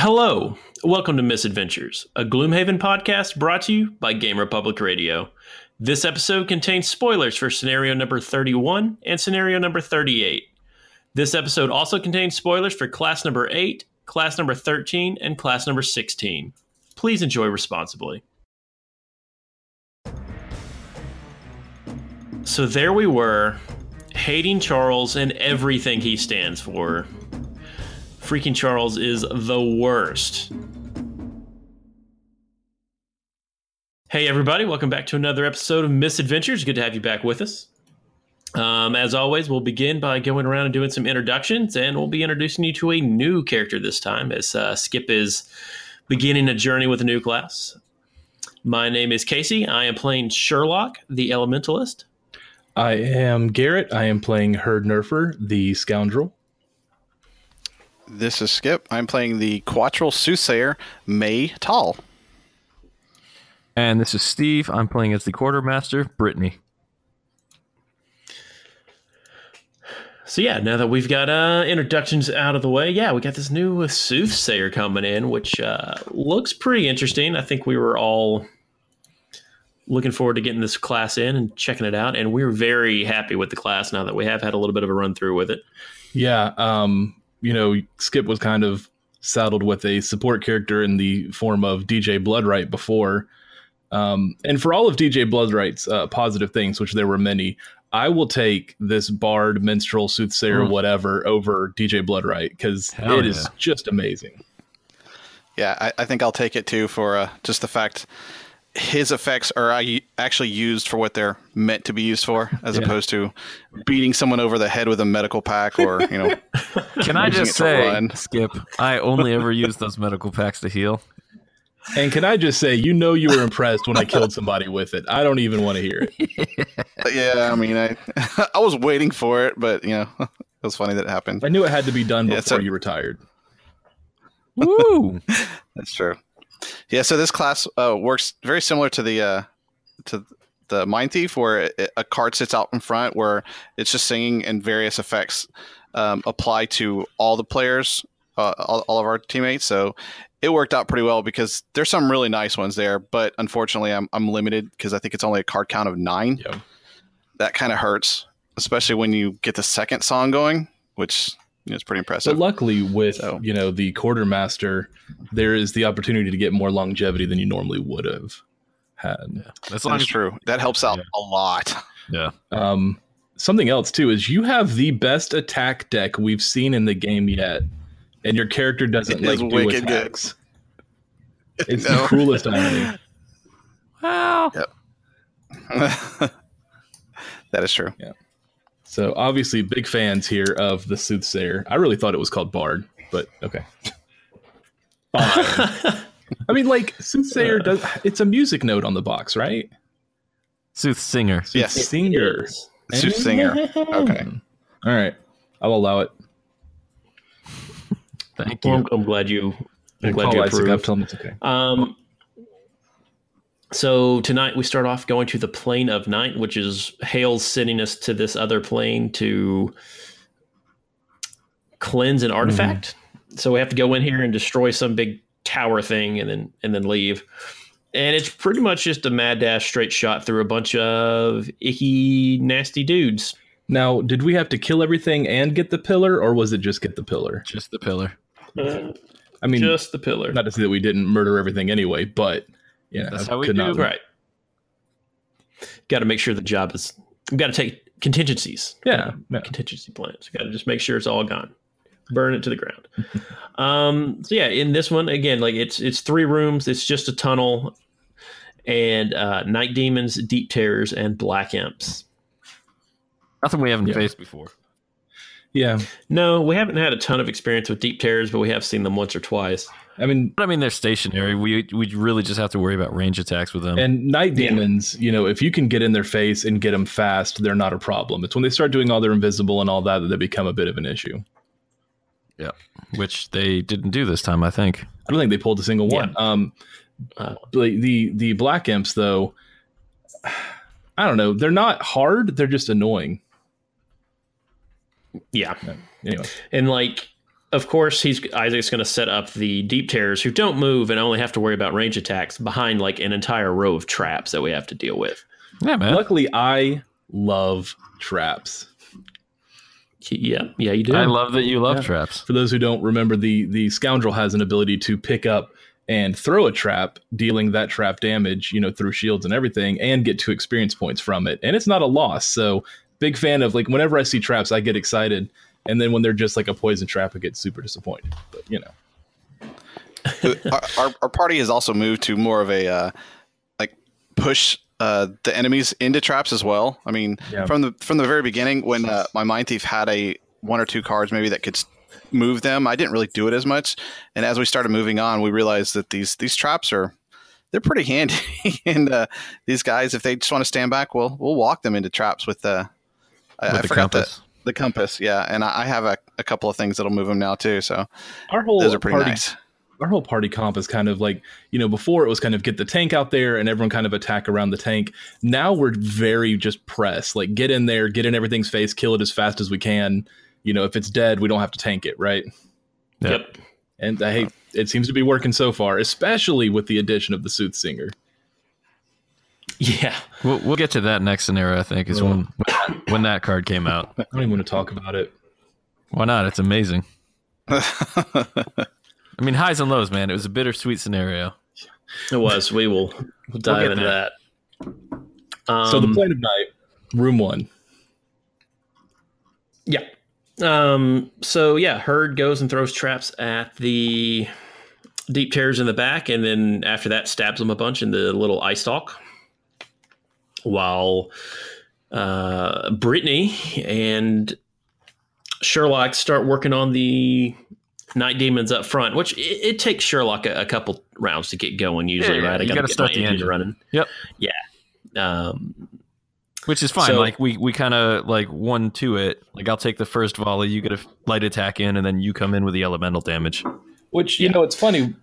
Hello, welcome to Misadventures, a Gloomhaven podcast brought to you by Game Republic Radio. This episode contains spoilers for scenario number 31 and scenario number 38. This episode also contains spoilers for class number 8, class number 13, and class number 16. Please enjoy responsibly. So there we were, hating Charles and everything he stands for. Freaking Charles is the worst. Hey, everybody, welcome back to another episode of Misadventures. Good to have you back with us. Um, as always, we'll begin by going around and doing some introductions, and we'll be introducing you to a new character this time as uh, Skip is beginning a journey with a new class. My name is Casey. I am playing Sherlock, the Elementalist. I am Garrett. I am playing Herd Nerfer, the scoundrel. This is Skip. I'm playing the Quatryl Soothsayer, May Tall. And this is Steve. I'm playing as the quartermaster, Brittany. So yeah, now that we've got uh, introductions out of the way, yeah, we got this new uh, soothsayer coming in, which uh, looks pretty interesting. I think we were all looking forward to getting this class in and checking it out, and we're very happy with the class now that we have had a little bit of a run through with it. Yeah, um, you know, Skip was kind of saddled with a support character in the form of DJ Bloodright before. Um, and for all of DJ Bloodright's uh, positive things, which there were many, I will take this bard, minstrel, soothsayer, Mm. whatever over DJ Bloodright because Hell it is yeah. just amazing. Yeah, I, I think I'll take it too for uh, just the fact his effects are actually used for what they're meant to be used for, as Yeah. opposed to beating someone over the head with a medical pack or you know. Can I just say, run. Skip, I only ever use those medical packs to heal. And can I just say, you know, you were impressed when I killed somebody with it. I don't even want to hear it. Yeah, I mean, I I was waiting for it, but you know, it was funny that it happened. I knew it had to be done Yeah, before so- you retired. Woo! That's true. Yeah, so this class uh, works very similar to the uh, to the Mind Thief, where it, a card sits out in front, where it's just singing, and various effects um, apply to all the players, uh, all, all of our teammates. So it worked out pretty well because there's some really nice ones there, but unfortunately, I'm I'm limited because I think it's only a card count of nine. Yeah. That kind of hurts, especially when you get the second song going, which you know, is pretty impressive. But luckily, with So- you know the quartermaster, there is the opportunity to get more longevity than you normally would have had. As long That's true. That helps out Yeah. a lot. yeah, Um, something else too is you have the best attack deck we've seen in the game yet, and your character doesn't It like do wicked good. attacks. It's No. the cruelest irony. well, that is true. So obviously, big fans here of the soothsayer. I really thought it was called Bard, but okay. I mean, like soothsayer does. It's a music note on the box, right? sooth singer. Yes. Singer. Soothsayer. Okay. All right. I'll allow it. Thank you. I'm, I'm glad you. I'm glad Call you Isaac up. approved. Tell him it's okay. Um, so tonight we start off going to the plane of night, which is Hail's sending us to this other plane to cleanse an artifact. So we have to go in here and destroy some big tower thing, and then and then leave. And it's pretty much just a mad dash straight shot through a bunch of icky, nasty dudes. Now, did we have to kill everything and get the pillar, or was it just get the pillar? Just the pillar. Uh, I mean, just the pillar. not to say that we didn't murder everything anyway, but yeah, That's I how we do. not- Right. Got to make sure the job is. We got to take contingencies. Yeah, yeah. contingency plans. Got to just make sure it's all gone. Burn it to the ground. um, so yeah, in this one again, like it's it's three rooms. It's just a tunnel, and uh, night demons, deep terrors, and black imps. Nothing we haven't Yeah. faced before. yeah. No, we haven't had a ton of experience with deep terrors, but we have seen them once or twice. I mean, But I mean, they're stationary. We we really just have to worry about range attacks with them. and night Yeah. demons, you know, if you can get in their face and get them fast, they're not a problem. It's when they start doing all their invisible and all that that they become a bit of an issue. Yeah, which they didn't do this time, I think. I don't think they pulled a single one. Um, Uh, the the the black imps though, I don't know. They're not hard. They're just annoying. yeah, Anyway, and like of course, he's Isaac's going to set up the deep terrors who don't move and only have to worry about range attacks behind like an entire row of traps that we have to deal with. Yeah, man. Luckily, I love traps. Yeah, yeah, you do. I love that you love Yeah. traps. For those who don't remember, the the scoundrel has an ability to pick up and throw a trap, dealing that trap damage, you know, through shields and everything, and get two experience points from it. And it's not a loss. So big fan of like whenever I see traps, I get excited. And then when they're just like a poison trap, I get super disappointed. But you know. our, our, our party has also moved to more of a uh, like push uh, the enemies into traps as well. I mean, Yeah. from the from the very beginning, when uh, my mind thief had a one or two cards maybe that could move them, I didn't really do it as much. And as we started moving on, we realized that these these traps are they're pretty handy. and uh, these guys, if they just want to stand back, we'll we'll walk them into traps with the. I, With I the forgot compass. The the compass, yeah, and I I have a, a couple of things that'll move them now too. So Our whole those are pretty party nice. our whole party comp is kind of like you know before it was kind of get the tank out there and everyone kind of attack around the tank now we're very just press like get in there get in everything's face kill it as fast as we can you know if it's dead we don't have to tank it right Yeah. Yep. and i hate it seems to be working so far especially with the addition of the soothsinger Yeah. We'll, we'll get to that next scenario. I think is when when that card came out. i don't even want to talk about it Why not? It's amazing. I mean, highs and lows, man. It was a bittersweet scenario. It was. We will we'll dive get into there. that. Um, so the plane of night room one Yeah. Um, so yeah, Herd goes and throws traps at the deep terrors in the back, and then after that stabs them a bunch in the little eye stalk. While uh, Brittany and Sherlock start working on the night demons up front, which it, it takes Sherlock a, a couple rounds to get going. Usually, Yeah, yeah, right? I you gotta gotta get start the engine engine. running. Yep. Yeah. Um, Which is fine. So- like we we kind of like one to it. Like I'll take the first volley. You get a light attack in, and then you come in with the elemental damage. Which you know, it's funny.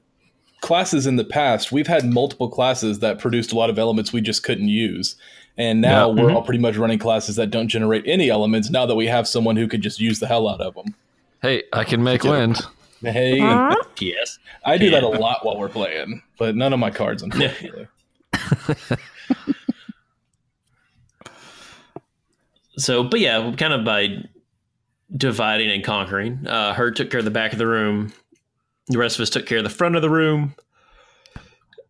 Classes in the past, we've had multiple classes that produced a lot of elements we just couldn't use, and now Yeah. we're Mhm. all pretty much running classes that don't generate any elements. Now that we have someone who could just use the hell out of them. Hey, I can make wind. Hey, yes. I do that a lot while we're playing, but none of my cards, unfortunately. So, but yeah, kind of by dividing and conquering. Uh, Herd took care of the back of the room. The rest of us took care of the front of the room.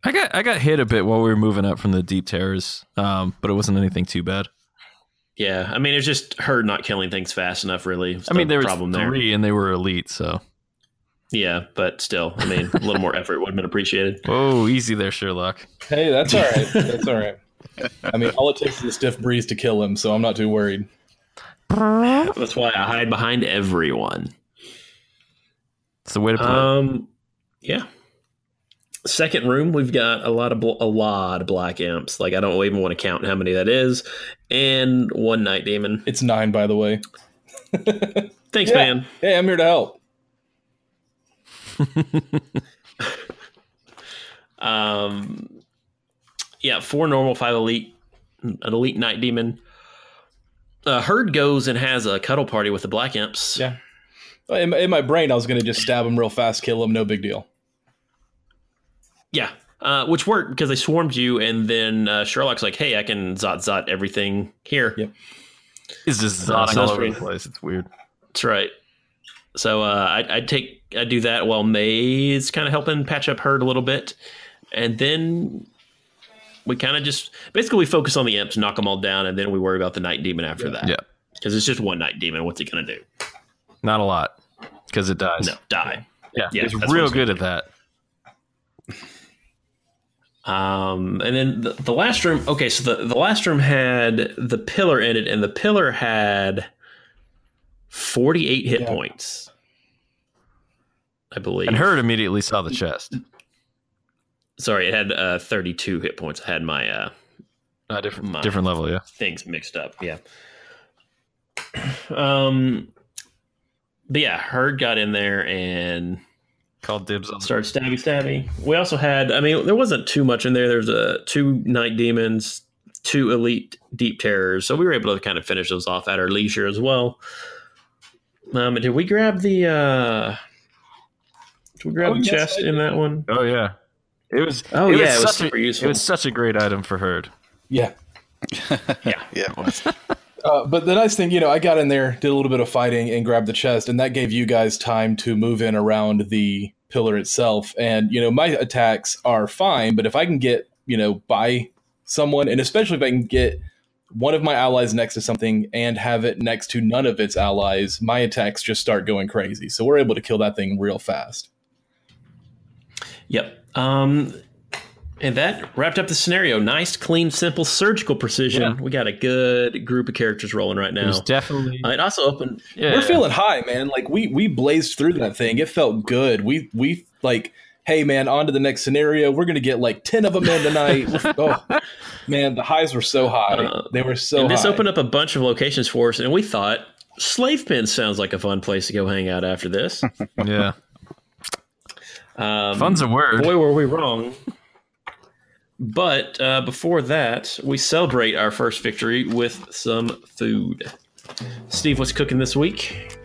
I got I got hit a bit while we were moving up from the deep terrors, um, but it wasn't anything too bad. Yeah, I mean, it's just her not killing things fast enough. Really, was I mean, the there was problem there. three, and they were elite. So, Yeah, but still, I mean, a little more effort would have been appreciated. Oh, easy there, Sherlock. hey, that's all right. That's all right. I mean, all it takes is a stiff breeze to kill him, so I'm not too worried. That's why I hide behind everyone. It's the way to play. Um, yeah. Second room, we've got a lot of bl- a lot of black imps. Like I don't even want to count how many that is, and one night demon. It's nine, by the way. Thanks, Yeah. man. Hey, I'm here to help. Um, yeah, four normal, five elite, an elite night demon. Uh, Herd goes and has a cuddle party with the black imps. Yeah. In, in my brain, I was going to just stab him real fast, kill him, no big deal. Yeah, uh, which worked because they swarmed you, and then uh, Sherlock's like, "Hey, I can zot zot everything here." Yep. It's just Uh, zotting all over the place. It's weird. That's right. So uh, I'd, I'd take I'd do that while May's kind of helping patch up Herd a little bit, and then we kind of just basically we focus on the imps, knock them all down, and then we worry about the night demon after that. Yeah, because it's just one night demon. What's it gonna do? Not a lot because it dies. No, die. Yeah, Yeah, it's real good at that. Um, and then the, the last room. Okay, so the, the last room had the pillar in it, and the pillar had forty eight hit Yeah. points, I believe. And Herd immediately saw the chest. Sorry, it had uh, thirty two hit points. I had my uh, Uh, different, My- different level. Yeah. things mixed up. Yeah. Um. But yeah, Herd got in there and Called dibs on. started stabby stabby. We also had, I mean, there wasn't too much in there. There's a two night demons, two elite deep terrors, so we were able to kind of finish those off at our leisure as well. Um, did we grab the? uh Did we grab Oh, the yes, chest in that one? Oh yeah, it was. Oh it yeah, it was such super a, useful. It was such a great item for herd. Yeah. Yeah, it was. Uh, but the nice thing, you know, I got in there, did a little bit of fighting, and grabbed the chest, and that gave you guys time to move in around the pillar itself. And you know, my attacks are fine, but if I can get, you know, by someone, and especially if I can get one of my allies next to something and have it next to none of its allies, my attacks just start going crazy. So we're able to kill that thing real fast. Yep. Um, and that wrapped up the scenario. Nice, clean, simple, surgical precision. Yeah. We got a good group of characters rolling right It now. was definitely. Uh, it also opened. yeah, We're feeling high, man. Like we we blazed through that thing. It felt good. We we like, hey man, on to the next scenario. We're gonna get like ten of them in tonight. oh man, the highs were so high. Uh, they were so and this high. opened up a bunch of locations for us, and we thought Slave Pen sounds like a fun place to go hang out after this. yeah. Um, Fun's a word. Boy, were we wrong. But uh, before that, we celebrate our first victory with some food. Steve, what's cooking this week?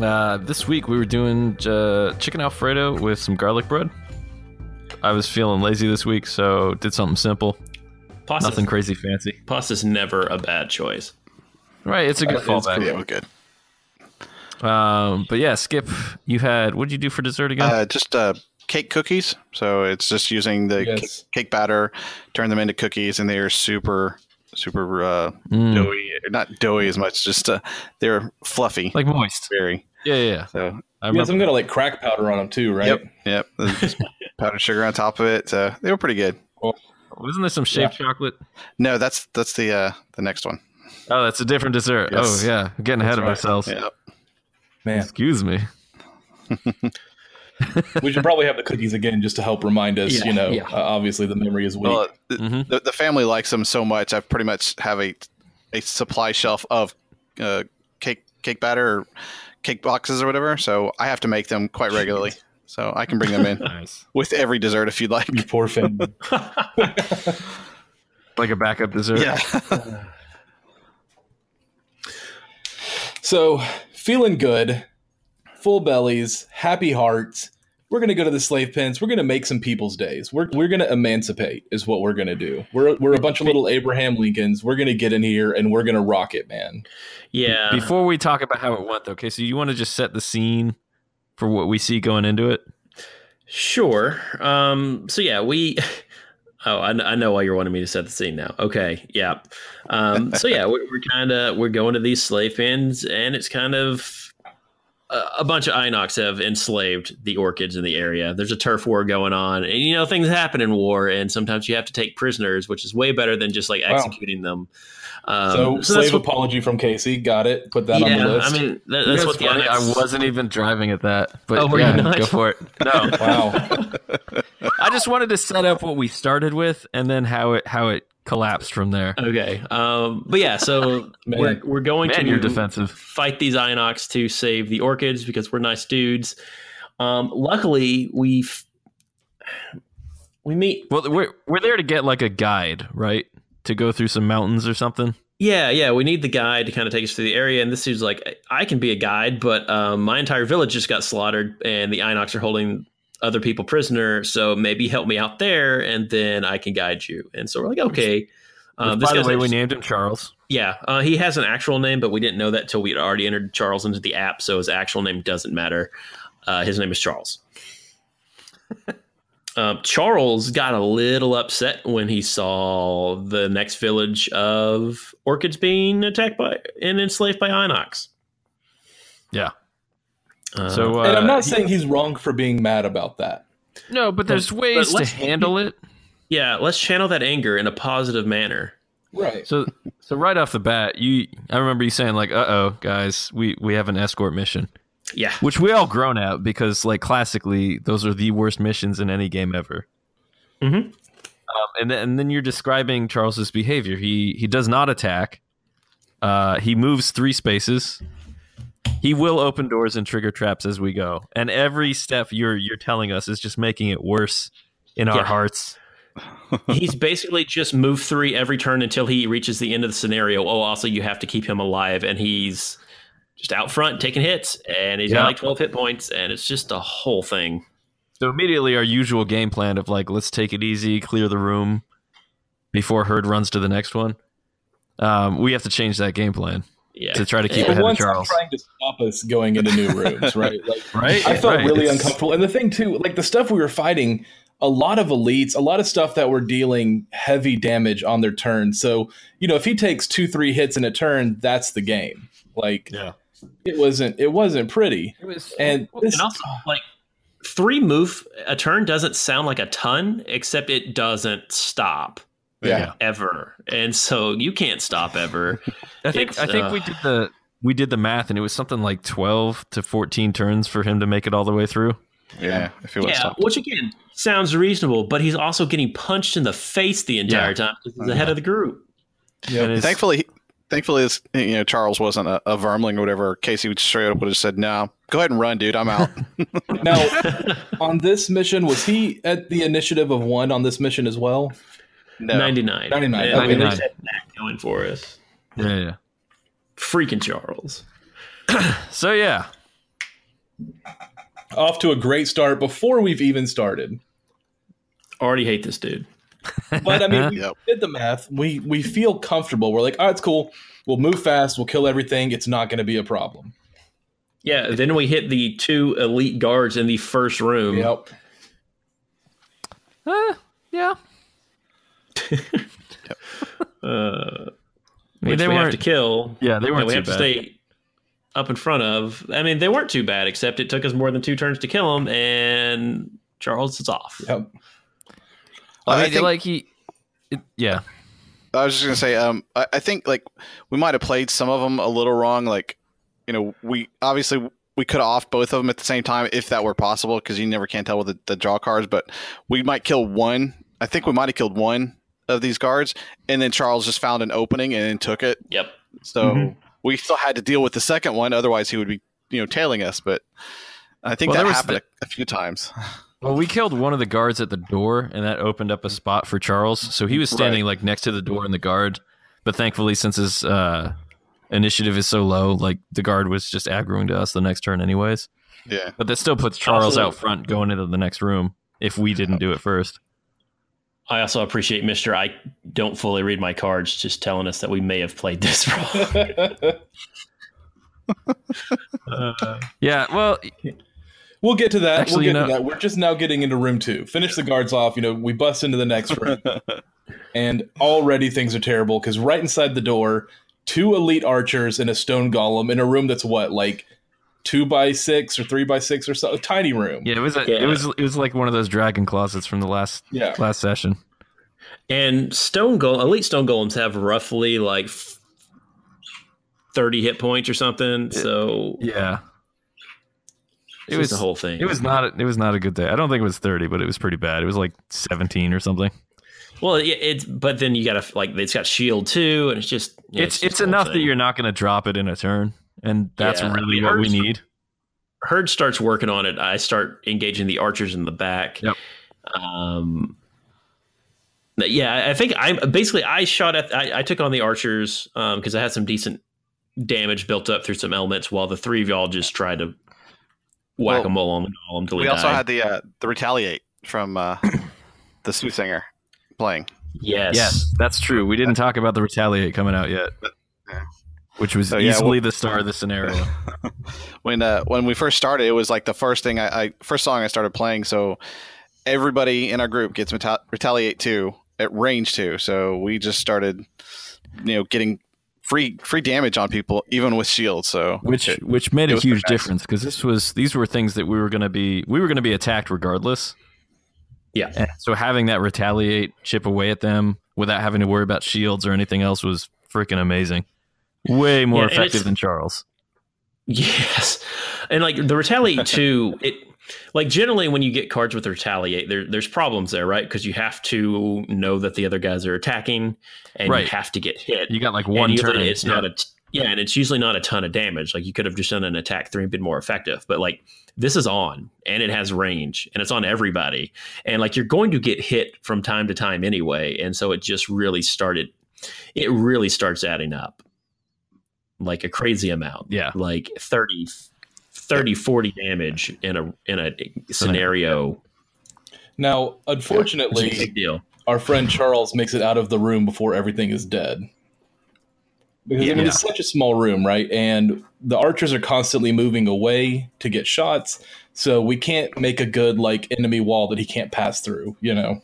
Uh, this week we were doing uh, chicken alfredo with some garlic bread. I was feeling lazy this week, so did something simple. Pasta. Nothing crazy fancy. Pasta's never a bad choice. Right, it's a good Uh, it's fallback. Yeah, it was good. Um, but yeah, Skip, you had what did you do for dessert again? Uh, just uh, cake cookies. So it's just using the Yes. cake, cake batter, turn them into cookies, and they are super, super uh, Mm, doughy. Not doughy as much, just uh, they're fluffy, like moist. very. Yeah, yeah. yeah. So I You got remember. some kind of like crack powder on them too, right? Yep, yep. There's powdered sugar on top of it. So they were pretty good. Wasn't there some shaved chocolate? No, that's that's the uh, the next one. Oh, that's a different dessert. Yes. Oh, yeah. Getting ahead of right. ourselves. Yeah. Man, Excuse me. we should probably have the cookies again just to help remind us. Yeah, you know, yeah. uh, obviously the memory is weak. Well, the, Mhm. the, the family likes them so much. I pretty much have a a supply shelf of uh, cake cake batter, or cake boxes or whatever. So I have to make them quite regularly. So I can bring them in Nice. with every dessert if you'd like. you poor family. Like a backup dessert. Yeah. So, feeling good, full bellies, happy hearts. We're going to go to the slave pens. We're going to make some people's days. We're, we're going to emancipate, is what we're going to do. We're, we're a bunch of little Abraham Lincolns. We're going to get in here and we're going to rock it, man. Yeah. Before we talk about how it went, though, okay, so you want to just set the scene for what we see going into it? Sure. Um, so yeah, we. Oh, I, I know why you're wanting me to set the scene now. Okay, yeah. Um, so yeah, we're, we're kind of we're going to these slave pens, and it's kind of a, a bunch of Inox have enslaved the orchids in the area. There's a turf war going on, and you know things happen in war, and sometimes you have to take prisoners, which is way better than just like Wow. executing them. Um, so, that's slave what- apology from Casey. Got it. Put that on the list. I mean that, that's what the funny, Inox. I wasn't even driving at that. But Oh, were you yeah, not? go for it. No. wow. I just wanted to set up what we started with and then how it how it collapsed from there. Okay. Um, but yeah, so Man. we're, we're going Man, to you're defensive. fight these Inox to save the orchids because we're nice dudes. Um, luckily, we we meet. Well, we're we're there to get like a guide, right? To go through some mountains or something. Yeah, yeah, we need the guide to kind of take us through the area. And this dude's like, I can be a guide, but um, my entire village just got slaughtered, and the Inox are holding other people prisoner. So maybe help me out there, and then I can guide you. And so we're like, okay. Um, By the way, we named him Charles. Yeah, uh, he has an actual name, but we didn't know that till we had already entered Charles into the app, so his actual name doesn't matter. Uh, his name is Charles. um, Charles got a little upset when he saw the next village of orchids being attacked by and enslaved by Inox. Yeah. Uh, So, uh, and I'm not he- saying he's wrong for being mad about that. no, but there's ways to let's- handle it. yeah, let's channel that anger in a positive manner. Right. So, so right off the bat, you I remember you saying like, "Uh oh, guys, we we have an escort mission," Yeah, which we all groan at because like classically, those are the worst missions in any game ever. Mhm. Um, and then and then you're describing Charles's behavior. He he does not attack. Uh, he moves three spaces. He will open doors and trigger traps as we go, and every step you're you're telling us is just making it worse in our Yeah. hearts. he's basically just move three every turn until he reaches the end of the scenario. Oh, also you have to keep him alive, and he's just out front taking hits, and he's Yeah. got like twelve hit points, and it's just a whole thing. So immediately our usual game plan of like let's take it easy, clear the room before Herd runs to the next one. Um, we have to change that game plan Yeah, to try to keep For ahead of once I'm Charles. trying to stop us going into new rooms, right? Like, Right? I felt Right. really It's- uncomfortable. And the thing too, like the stuff we were fighting, a lot of elites, a lot of stuff that were dealing heavy damage on their turn. So, you know, if he takes two, three hits in a turn, that's the game. Like Yeah. it wasn't it wasn't pretty. It was, And this, and also like three move a turn doesn't sound like a ton, except it doesn't stop yeah. ever, and so you can't stop ever. I think It's, I think we uh, did the we did the math and it was something like twelve to fourteen turns for him to make it all the way through. Yeah, if he yeah, stop. which again sounds reasonable, but he's also getting punched in the face the entire Yeah. time because he's the head of the group. Yeah. And Thankfully, thankfully, this, you know Charles wasn't a, a vermling or whatever. Casey would straight up would have said, "No, go ahead and run, dude. I'm out." Now, on this mission, was he at the initiative of one on this mission as well? No. 99. 99, Yeah, I mean, okay. that going for us. Yeah, yeah. Freaking Charles. So yeah, Off to a great start before we've even started. Already hate this dude. But I mean, we Yep. did the math. We we feel comfortable. We're like, oh, it's cool. We'll move fast. We'll kill everything. It's not going to be a problem. Yeah, then we hit the two elite guards in the first room. Yep. Uh, yeah. Uh, I mean, which they we have weren't. to kill. yeah, they weren't we too have to bad. stay up in front of. I mean, they weren't too bad, except it took us more than two turns to kill them, and Charles is off. Yep. I I mean, think- like he, it, yeah, I was just gonna say, um, I, I think like we might have played some of them a little wrong. Like, you know, we obviously we could have offed both of them at the same time if that were possible, because you never can tell with the, the draw cards. But we might kill one. I think we might have killed one of these guards, and then Charles just found an opening and then took it. Yep. So Mhm. we still had to deal with the second one. Otherwise, he would be you know tailing us. But I think Well, that happened the- a, a few times. Well, we killed one of the guards at the door, and that opened up a spot for Charles. So he was standing like next to the door and the guard. But thankfully, since his uh, initiative is so low, like the guard was just aggroing to us the next turn, anyways. Yeah. But that still puts Charles Also- out front going into the next room if we didn't do it first. I also appreciate Mister. I don't fully read my cards, just telling us that we may have played this wrong. Uh, Yeah, well, We'll get to that. Actually, we'll get you to that. We're just now getting into room two. Finish the guards off. You know, we bust into the next room, and already things are terrible because right inside the door, two elite archers and a stone golem in a room that's what like two by six or three by six or so, a tiny room. yeah, it was a, Yeah. it was it was like one of those dragon closets from the last Yeah. last session. and stone golem, elite stone golems have roughly like thirty hit points or something. So Yeah, it it was was the whole thing. it was not a, it was not a good day. I don't think it was thirty, but it was pretty bad. It was like seventeen or something. well, yeah, it's but then you got to like it's got shield too, and it's just yeah, it's just it's the whole enough that you're not going to drop it in a turn, and that's Yeah. really The what we need. Herd starts working on it. I start engaging the archers in the back. Yep. Um. Yeah, I think I basically I shot at I, I took on the archers because I had some decent damage built up through some elements, while the three of y'all just tried to whack Well, a mole on the golem till We also died. had the uh, the retaliate from uh, the soothsayer playing. yes, Yes, that's true. We didn't talk about the retaliate coming out yet, Yeah. Which was So, yeah, easily well- the star of the scenario. when uh, when we first started, it was like the first thing I, I first song I started playing. So everybody in our group gets Meta- retaliate two at range two. So we just started, you know, getting free free damage on people even with shields. So which it- which made a huge difference because this was these were things that we were going to be we were going to be attacked regardless. Yeah. And so having that retaliate chip away at them without having to worry about shields or anything else was freaking amazing. Way more Yeah, effective than Charles. Yes, and like the retaliate too. It like generally when you get cards with retaliate, there there's problems there, right? Because you have to know that the other guys are attacking, and Right. you have to get hit. You got like one usually turn. It's yeah. not a t- yeah, and it's usually not a ton of damage. Like you could have just done an attack three and been more effective, but like this is on and it has range and it's on everybody, and like you're going to get hit from time to time anyway, and so it just really started. It really starts adding up. Like a crazy amount. Yeah. Like 30, 30 40 damage in a in a scenario. Now, unfortunately, big deal. our friend Charles makes it out of the room before everything is dead. Because I mean, it's such a small room, right? And the archers are constantly moving away to get shots, so we can't make a good like enemy wall that he can't pass through. You know?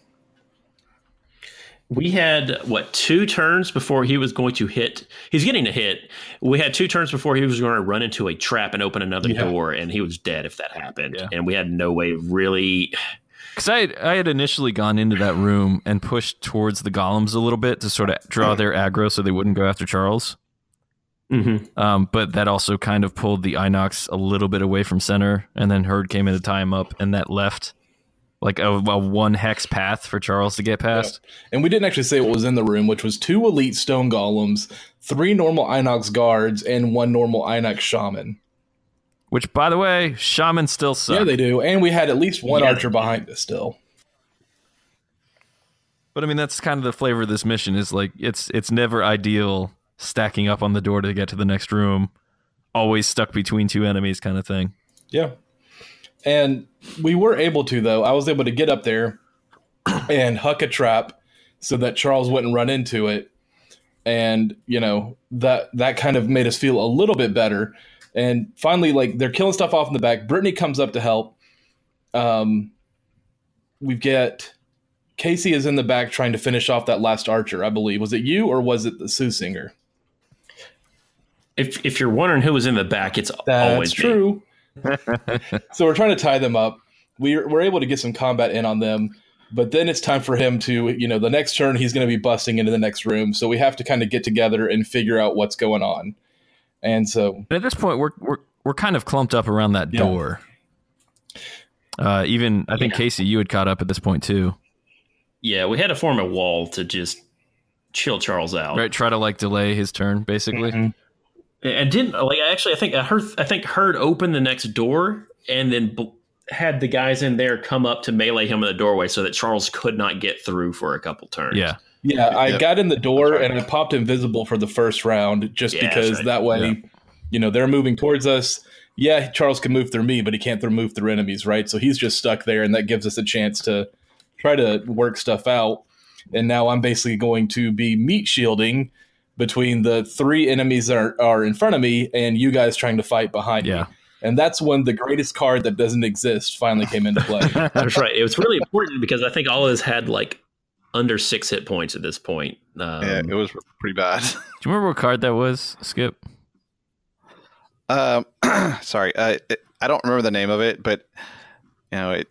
We had what two turns before he was going to hit. He's getting a hit. We had two turns before he was going to run into a trap and open another Yeah. door, and he was dead if that happened. Yeah. And we had no way really. Because I had, I had initially gone into that room and pushed towards the golems a little bit to sort of draw their aggro so they wouldn't go after Charles. Um, but that also kind of pulled the Inox a little bit away from center, and then Herd came in to tie him up, and that left like a, a one hex path for Charles to get past. And we didn't actually say what was in the room, which was two elite stone golems, three normal Inox guards, and one normal Inox shaman. Which, by the way, Shaman still suck. Yeah, they do. And we had at least one Yeah. archer behind us still. But I mean, that's kind of the flavor of this mission. Is like it's it's never ideal stacking up on the door to get to the next room, always stuck between two enemies, kind of thing. Yeah. And we were able to, though. I was able to get up there and huck a trap so that Charles wouldn't run into it. And, you know, that that kind of made us feel a little bit better. And finally, like they're killing stuff off in the back. Brittany comes up to help. Um we get Casey is in the back trying to finish off that last archer, I believe. Was it you or was it the Soothsinger? If if you're wondering who was in the back, it's That's always me. True. so we're trying to tie them up. We're, we're able to get some combat in on them, but then it's time for him to, you know, the next turn he's going to be busting into the next room. So we have to kind of get together and figure out what's going on. And so, But at this point, we're we're we're kind of clumped up around that Yeah. door. Uh, even I think Yeah. Casey, you had caught up at this point too, Yeah, we had to form a wall to just chill Charles out. right? Try to like delay his turn, basically. Mhm. And didn't like actually I think I heard I think Herd open the next door and then b- had the guys in there come up to melee him in the doorway so that Charles could not get through for a couple turns. Yeah, yeah, I Yep. got in the door Sorry. and I popped invisible for the first round just Yeah, because right. that way, Yeah. you know, they're moving towards us. Yeah, Charles can move through me, but he can't through move through enemies, right? So he's just stuck there, and that gives us a chance to try to work stuff out. And now I'm basically going to be meat shielding between the three enemies that are, are in front of me and you guys trying to fight behind yeah. me. And that's when the greatest card that doesn't exist finally came into play. That's right. It was really important because I think all of us had like under six hit points at this point. Um, yeah, it was pretty bad. Do you remember what card that was, Skip? Um, sorry, uh, it, I don't remember the name of it, but you know, it,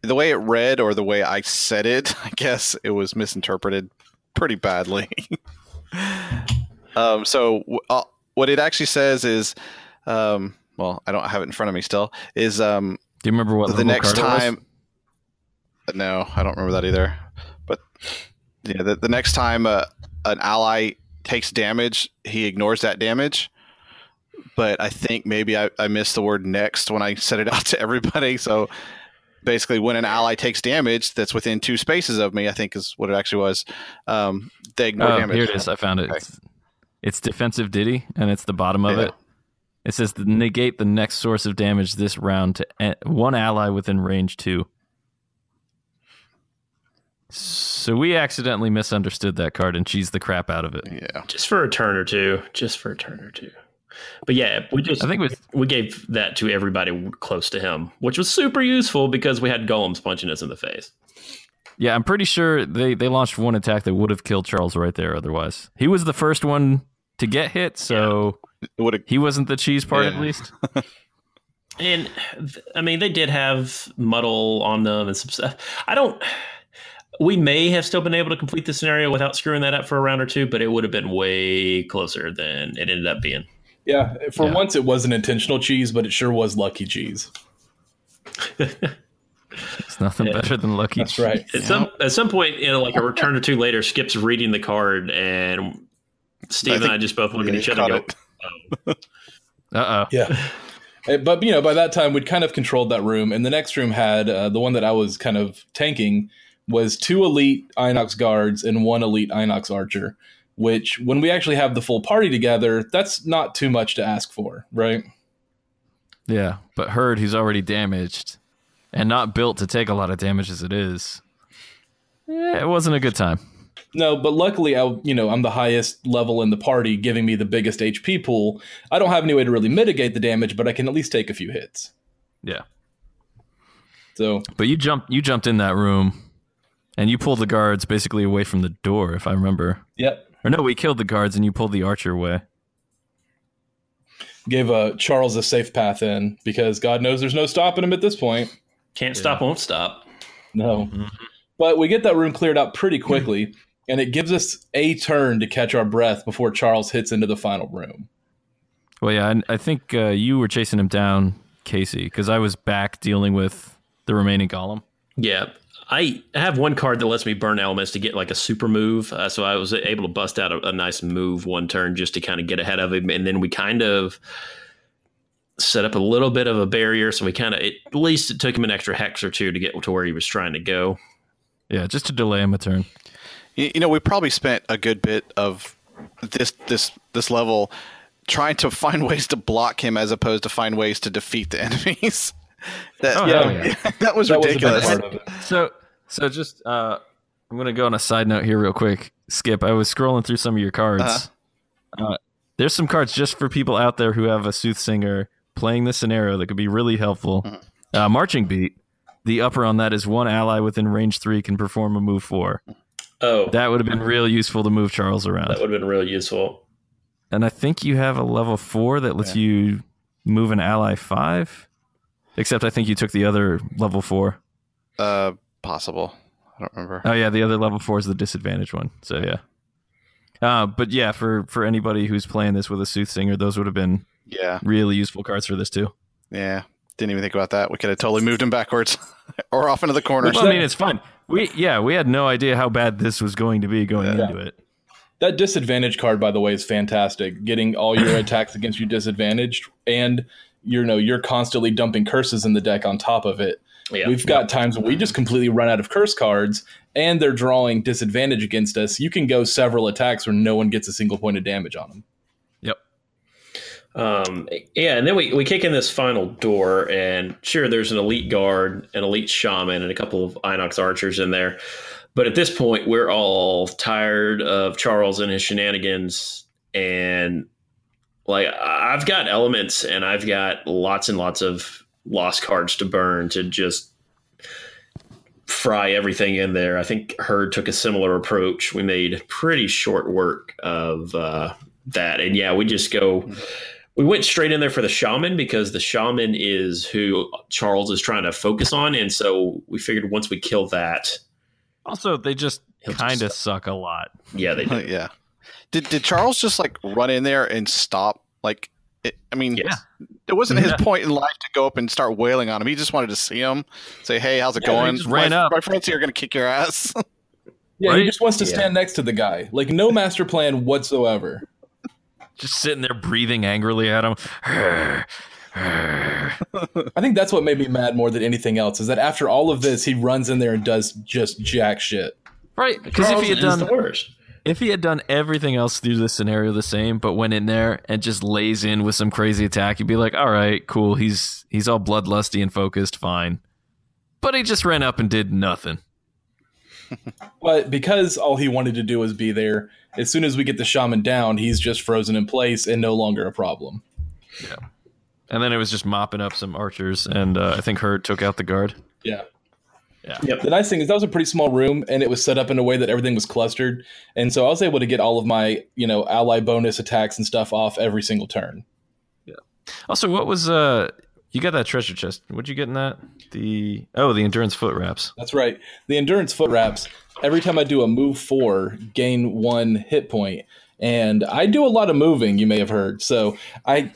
the way it read or the way I said it, I guess it was misinterpreted pretty badly. um, so w- uh, what it actually says is, um, well, I don't have it in front of me still. Is um, Do you remember what the next card it was? time? No, I don't remember that either. But yeah, the, the next time uh, an ally takes damage, he ignores that damage. But I think maybe I, I missed the word next when I said it out to everybody. So basically, when an ally takes damage that's within two spaces of me, I think is what it actually was. Um, they ignore Oh, damage. here it is. I found it. Okay. It's, it's defensive ditty, and it's the bottom of Yeah. it. It says negate the next source of damage this round to a- one ally within range two. So we accidentally misunderstood that card and cheesed the crap out of it. Yeah. just for a turn or two. Just for a turn or two. But yeah, we just I think with we gave that to everybody close to him, which was super useful because we had golems punching us in the face. yeah, I'm pretty sure they they launched one attack that would have killed Charles right there. Otherwise, he was the first one to get hit, so It would have. he wasn't the cheese part at least. And I mean, they did have muddle on them and some stuff. I don't. We may have still been able to complete the scenario without screwing that up for a round or two, but it would have been way closer than it ended up being. Yeah, for Yeah. once it wasn't intentional cheese, but it sure was lucky cheese. It's nothing Yeah. better than lucky. That's right. At some at some point, you know, like a return or two later, Skip's reading the card, and Steve I and I just both look at each other. caught and go. Uh oh. Yeah. Uh, But you know, by that time we'd kind of controlled that room, and the next room had uh, the one that I was kind of tanking was two elite Inox guards and one elite Inox archer, which when we actually have the full party together, that's not too much to ask for, right? Yeah, but Herd, he's already damaged and not built to take a lot of damage as it is. Eh, it wasn't a good time. No, but luckily, I you know I'm the highest level in the party, giving me the biggest HP pool. I don't have any way to really mitigate the damage, but I can at least take a few hits. Yeah. So But you jumped you jumped in that room and you pulled the guards basically away from the door, if I remember. yep, Or no, we killed the guards and you pulled the archer away. gave uh, Charles a safe path in because God knows there's no stopping him at this point. Can't stop, won't stop. No. But we get that room cleared out pretty quickly, and it gives us a turn to catch our breath before Charles hits into the final room. Well, yeah, I, I think uh, you were chasing him down, Casey, because I was back dealing with the remaining golem. Yeah. I have one card that lets me burn elements to get like a super move. Uh, so I was able to bust out a, a nice move one turn just to kind of get ahead of him. And then we kind of set up a little bit of a barrier. So we kind of, at least it took him an extra hex or two to get to where he was trying to go. Yeah, just to delay him a turn. You, you know, we probably spent a good bit of this this this level trying to find ways to block him as opposed to find ways to defeat the enemies. that, Oh, yeah. yeah. that was That was the best ridiculous. part of it. So, so just uh, I'm gonna go on a side note here, real quick. Skip, I was scrolling through some of your cards. Uh-huh. Uh, there's some cards just for people out there who have a soothsinger playing this scenario that could be really helpful. Mm-hmm. Uh, marching beat. The upper on that is one ally within range three can perform a move four. Oh, that, That would have been real useful to move Charles around. That would have been real useful. And I think you have a level four that lets you move an ally five. Except I think you took the other level four. Uh, possible. I don't remember. Oh yeah, the other level four is the disadvantage one. So yeah. Uh, but yeah, for for anybody who's playing this with a soothsinger, those would have been Yeah, really useful cards for this too. yeah. Didn't even think about that. We could have totally moved him backwards or off into the corner. Well, I mean, it's fine. We yeah, we had no idea how bad this was going to be going Yeah. into it. That disadvantage card, by the way, is fantastic. Getting all your attacks against you disadvantaged, and you know you're constantly dumping curses in the deck on top of it. Yeah. We've got times when we just completely run out of curse cards, and they're drawing disadvantage against us. You can go several attacks where no one gets a single point of damage on them. Yep. Um, yeah, and then we, we kick in this final door, and sure, there's an elite guard, an elite shaman, and a couple of Inox archers in there. But at this point, we're all tired of Charles and his shenanigans, and like I've got elements, and I've got lots and lots of lost cards to burn to just fry everything in there. I think Herd took a similar approach. We made pretty short work of uh, that, and yeah, we just go we went straight in there for the shaman because the shaman is who Charles is trying to focus on, and so we figured once we kill that, Also, they just just kind of suck a lot. yeah, they do. yeah. Did did Charles just like run in there and stop? Like, it, I mean, Yeah. it wasn't his Yeah. point in life to go up and start wailing on him. He just wanted to see him, say, "Hey, how's it Yeah, he going?" just ran my, up. My friends here are gonna kick your ass. Yeah, Right? he just wants to Yeah. stand next to the guy. Like no master plan whatsoever. Just sitting there breathing angrily at him. I think that's what made me mad more than anything else is that after all of this, he runs in there and does just jack shit. right, because if he had done the worst. If he had done everything else through this scenario the same, but went in there and just lays in with some crazy attack, you'd be like, all right, cool. He's he's all bloodlusty and focused, fine. But he just ran up and did nothing. But because all he wanted to do was be there, as soon as we get the shaman down, he's just frozen in place and no longer a problem. Yeah. And then it was just mopping up some archers, and uh, I think Herd took out the guard. Yeah. Yep. The nice thing is that was a pretty small room and it was set up in a way that everything was clustered. And so I was able to get all of my, you know, ally bonus attacks and stuff off every single turn. Yeah. Also, what was uh? You got that treasure chest. What'd you get in that? The oh, the endurance foot wraps. That's right. The endurance foot wraps, every time I do a move four, gain one hit point. And I do a lot of moving, you may have heard. So I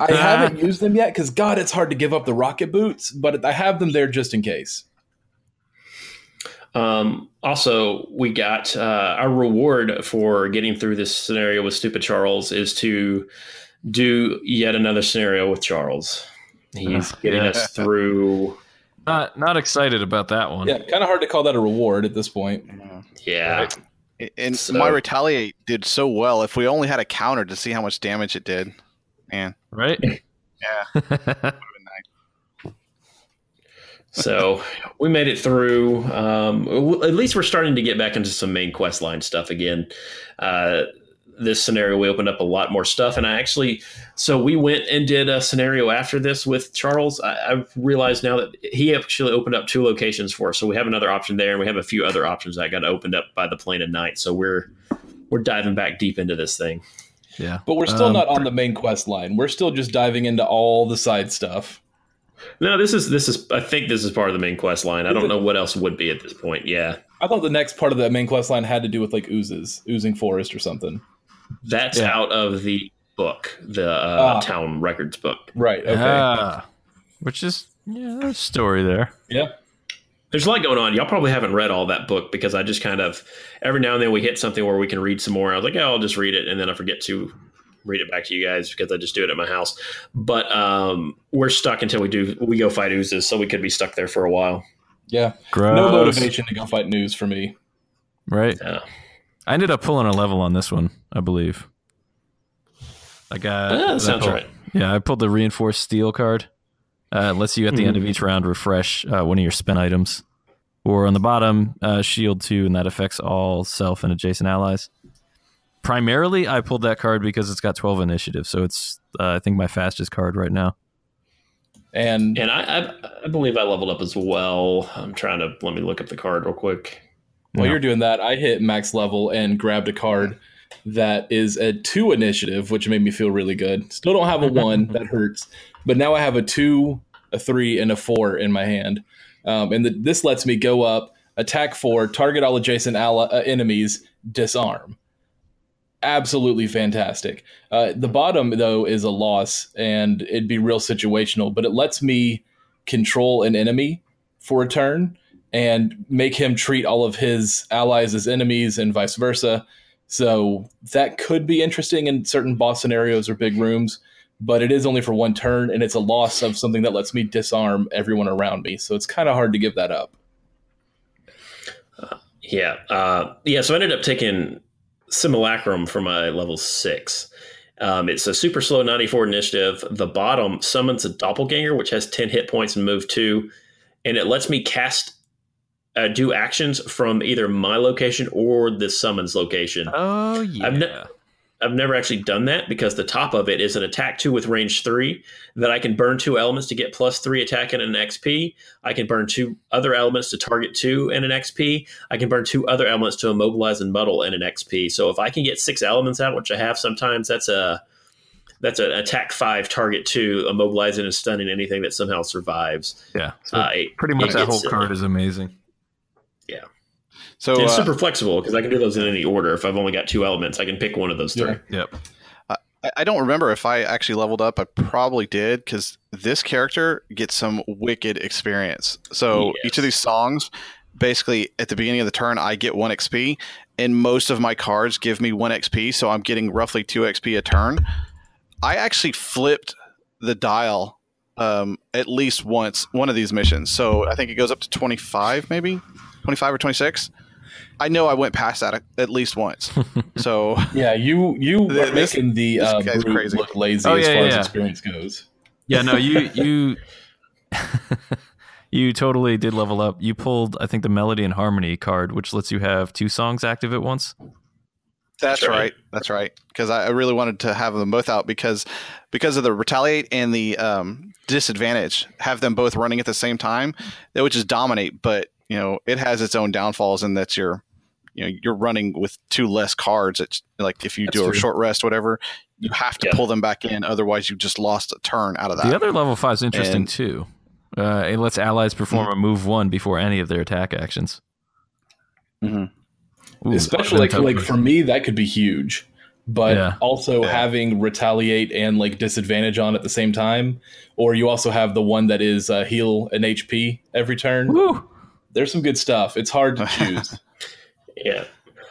I haven't used them yet because God, it's hard to give up the rocket boots, but I have them there just in case. Um, also, we got uh, our reward for getting through this scenario with Stupid Charles is to do yet another scenario with Charles. He's getting yeah. us through. Not not excited about that one. Yeah, kind of hard to call that a reward at this point. Yeah, And So- my retaliate did so well. If we only had a counter to see how much damage it did, man. right? Yeah. So we made it through. Um, at least we're starting to get back into some main quest line stuff again. Uh, this scenario, we opened up a lot more stuff, and I actually, so we went and did a scenario after this with Charles. I, I've realized now that he actually opened up two locations for us, so we have another option there, and we have a few other options that got opened up by the plane of night. So we're we're diving back deep into this thing. yeah. But we're still Um, not on the main quest line. We're still just diving into all the side stuff. No, this is this is. I think this is part of the main quest line. I don't know what else would be at this point. Yeah. I thought the next part of that main quest line had to do with like oozes, oozing forest or something. That's Yeah. out of the book, the uh, Ah. town records book. Right. Okay. Ah, which is yeah, there's a story there. yeah. There's a lot going on. Y'all probably haven't read all that book because I just kind of every now and then we hit something where we can read some more. I was like, oh, I'll just read it, and then I forget to read it back to you guys because I just do it at my house. But um, we're stuck until we do we go fight oozes, so we could be stuck there for a while. Yeah. Gross. No motivation to go fight news for me. Right. Yeah. I ended up pulling a level on this one, I believe. I got. Ah, that sounds pulled- right. Yeah, I pulled the reinforced steel card. Uh, it lets you at the end of each round refresh uh, one of your spin items, or on the bottom, uh, shield two, and that affects all self and adjacent allies. Primarily, I pulled that card because it's got 12 initiative, so it's uh, I think my fastest card right now. And And I, I I believe I leveled up as well. I'm trying to let me look up the card real quick. while Yeah. you're doing that, I hit max level and grabbed a card that is a two initiative, which made me feel really good. Still don't have a one, that hurts. But now I have a two, a three, and a four in my hand. Um, and the, this lets me go up, attack four, target all adjacent ally, uh, enemies, disarm. Absolutely fantastic. Uh, the bottom, though, is a loss, and it'd be real situational, but it lets me control an enemy for a turn and make him treat all of his allies as enemies and vice versa. So that could be interesting in certain boss scenarios or big rooms, but it is only for one turn and it's a loss of something that lets me disarm everyone around me. So it's kind of hard to give that up. Yeah, uh, yeah. So I ended up taking Simulacrum for my level six. Um, it's a super slow 94 initiative. The bottom summons a doppelganger, which has 10 hit points and move two, and it lets me cast, uh, do actions from either my location or the summons location. Oh yeah. I've ne- I've never actually done that because the top of it is an attack two with range three that I can burn two elements to get plus three attack and an XP. I can burn two other elements to target two and an XP. I can burn two other elements to immobilize and muddle and an XP. So if I can get six elements out, which I have sometimes, that's a that's an attack five target two, immobilizing and stunning anything that somehow survives. yeah. So Uh, pretty much that whole card is amazing. So it's uh, super flexible because I can do those in any order. If I've only got two elements, I can pick one of those three. Yeah. Yep. I- I don't remember if I actually leveled up. I probably did because this character gets some wicked experience. So Yes. each of these songs, basically at the beginning of the turn, I get one XP, and most of my cards give me one XP. So I'm getting roughly two XP a turn. I actually flipped the dial um, at least once one of these missions. So I think it goes up to 25, maybe 25 or 26. I know I went past that at- at least once. So Yeah, you you Th- are this- making the this uh, brute crazy. look lazy Oh, as yeah, far yeah, as yeah. experience goes. Yeah, no, you you you totally did level up. You pulled, I think, the melody and harmony card, which lets you have two songs active at once. That's That's right. right. That's right. Because I, I really wanted to have them both out because because of the retaliate and the um, disadvantage, have them both running at the same time. They would just dominate. But you know, it has its own downfalls, and that's your you know you're running with two less cards. It's like if you That's do a short rest, whatever, you have to Yeah. pull them back in. Otherwise, you just lost a turn out of that. The other level five is interesting And- too. Uh, it lets allies perform a move one before any of their attack actions. Mhm. Ooh, Especially like like for me, that could be huge. But Yeah. also Yeah. having retaliate and like disadvantage on at the same time, or you also have the one that is uh, heal an HP every turn. Woo! There's some good stuff. It's hard to choose. Yeah.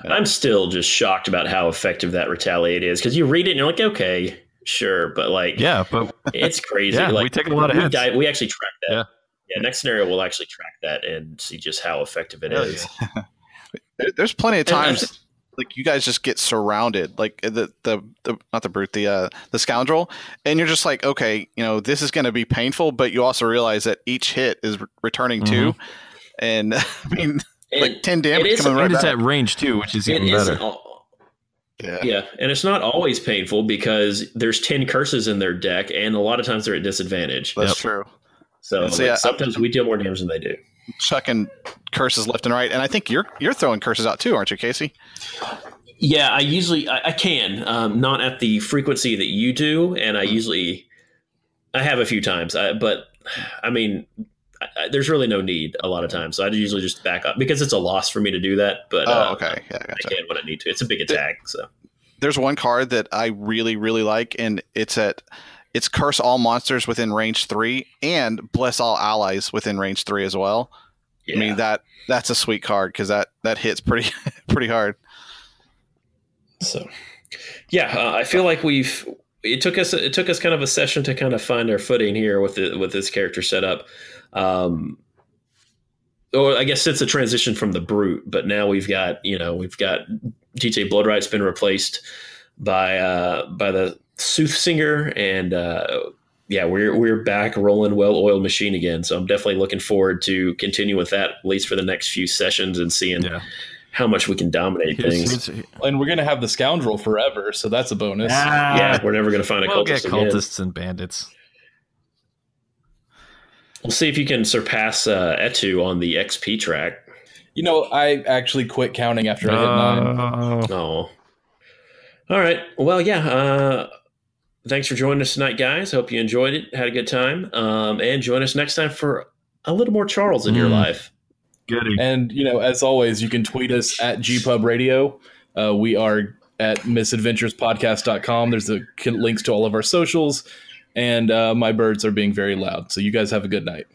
I'm still just shocked about how effective that retaliate is because you read it and you're like, okay, sure, but like, Yeah, but it's crazy. Yeah, like, we take a lot of we hits. dive- we actually track that. Yeah. Yeah. Next scenario, we'll actually track that and see just how effective it Hell is. There- There's plenty of times. like you guys just get surrounded, like the the, the not the brute, the uh, the scoundrel, and you're just like, okay, you know, this is going to be painful, but you also realize that each hit is re- returning two, and I mean, And like ten damage is- coming right and it's at range too, which is even isn't better. al- yeah. yeah, and it's not always painful because there's ten curses in their deck, and a lot of times they're at disadvantage. that's Yep. true. So So, like, yeah, sometimes we deal more damage than they do. Chucking curses left and right, and I think you're you're throwing curses out too, aren't you, Casey? Yeah, I usually I, I can, um, not at the frequency that you do, and I usually I have a few times, I, but I mean, I, I, there's really no need a lot of times. So I usually just back up because it's a loss for me to do that. But Oh, uh, okay, yeah, I gotcha. can when I need to. It's a big attack, so there's one card that I really, really like, and it's at it's curse all monsters within range three and bless all allies within range three as well. yeah. I mean that that's a sweet card because that that hits pretty pretty hard. So, yeah, uh, I feel like we've. It took us. It took us kind of a session to kind of find our footing here with the, with this character setup. Um, or I guess it's a transition from the brute, but now we've got you know we've got DJ Bloodright's been replaced by uh, by the soothsinger, and uh, yeah, we're we're back rolling well oiled machine again. So I'm definitely looking forward to continue with that at least for the next few sessions and seeing Yeah. How much we can dominate things. And we're gonna have the scoundrel forever, so that's a bonus. yeah, we're never going to find a we'll cultist get again. cultists and bandits. We'll see if you can surpass uh, Etu on the XP track. You know, I actually quit counting after I hit nine. Oh. All right. Well, yeah. Uh, thanks for joining us tonight, guys. Hope you enjoyed it, had a good time, um, and join us next time for a little more Charles in your Mm. life. Goody. And you know, as always, you can tweet us at GPub Radio. Uh, we are at misadventurespodcast.com. There's the links to all of our socials, and uh, my birds are being very loud. So you guys have a good night.